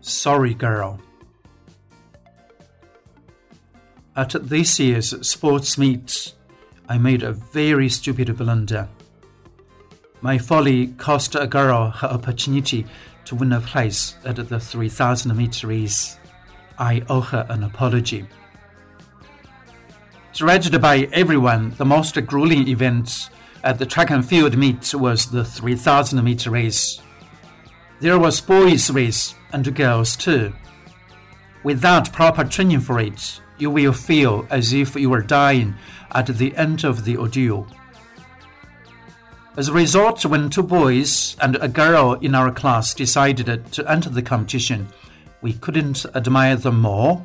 Sorry Girl. At this year's sports meet, I made a very stupid blunder. My folly cost a girl her opportunity to win a place at the 3000 meter race. I owe her an apology. Dreaded by everyone, the most grueling event at the track and field meet was the 3000 meter race. There was boys' race and girls too. Without proper training for it, you will feel as if you were dying at the end of the ordeal. As a result, when two boys and a girl in our class decided to enter the competition, we couldn't admire them more.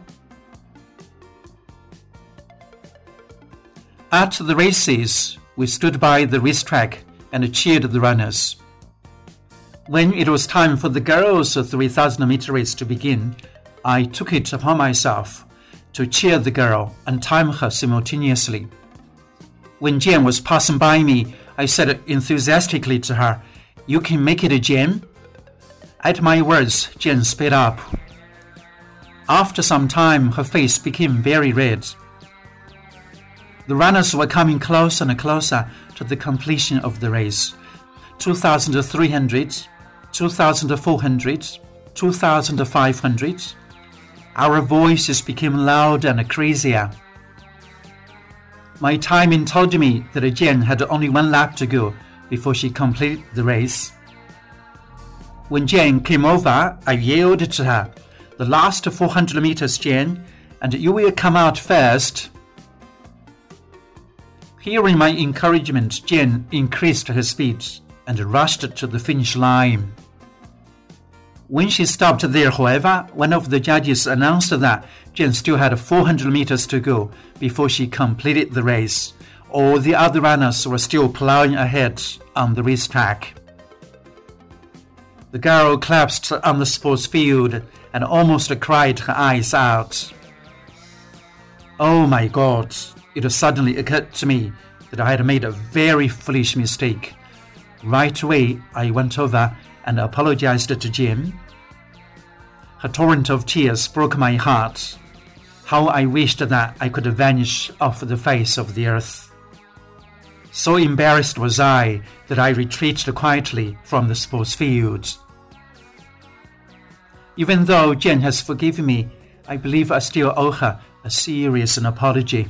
At the races, we stood by the racetrack and cheered the runners. When it was time for the girls' 3000 meter race to begin, I took it upon myself to cheer the girl and time her simultaneously. When Jane was passing by me, I said enthusiastically to her, You can make it, Jane. At my words, Jane sped up. After some time, her face became very red. The runners were coming closer and closer to the completion of the race. 2,300, 2,400, 2,500. Our voices became louder and crazier. My timing told me that Jen had only one lap to go before she completed the race. When Jen came over, I yelled to her, The last 400 meters, Jen, and you will come out first. Hearing my encouragement, Jen increased her speed and rushed to the finish line. When she stopped there, however, one of the judges announced that Jen still had 400 meters to go before she completed the race. All the other runners were still plowing ahead on the racetrack. The girl collapsed on the sports field and almost cried her eyes out. Oh my God! It suddenly occurred to me that I had made a very foolish mistake. Right away, I went over and apologized to Jim. A torrent of tears broke my heart. How I wished that I could vanish off the face of the earth. So embarrassed was I that I retreated quietly from the sports field. Even though Jane has forgiven me, I believe I still owe her a serious apology.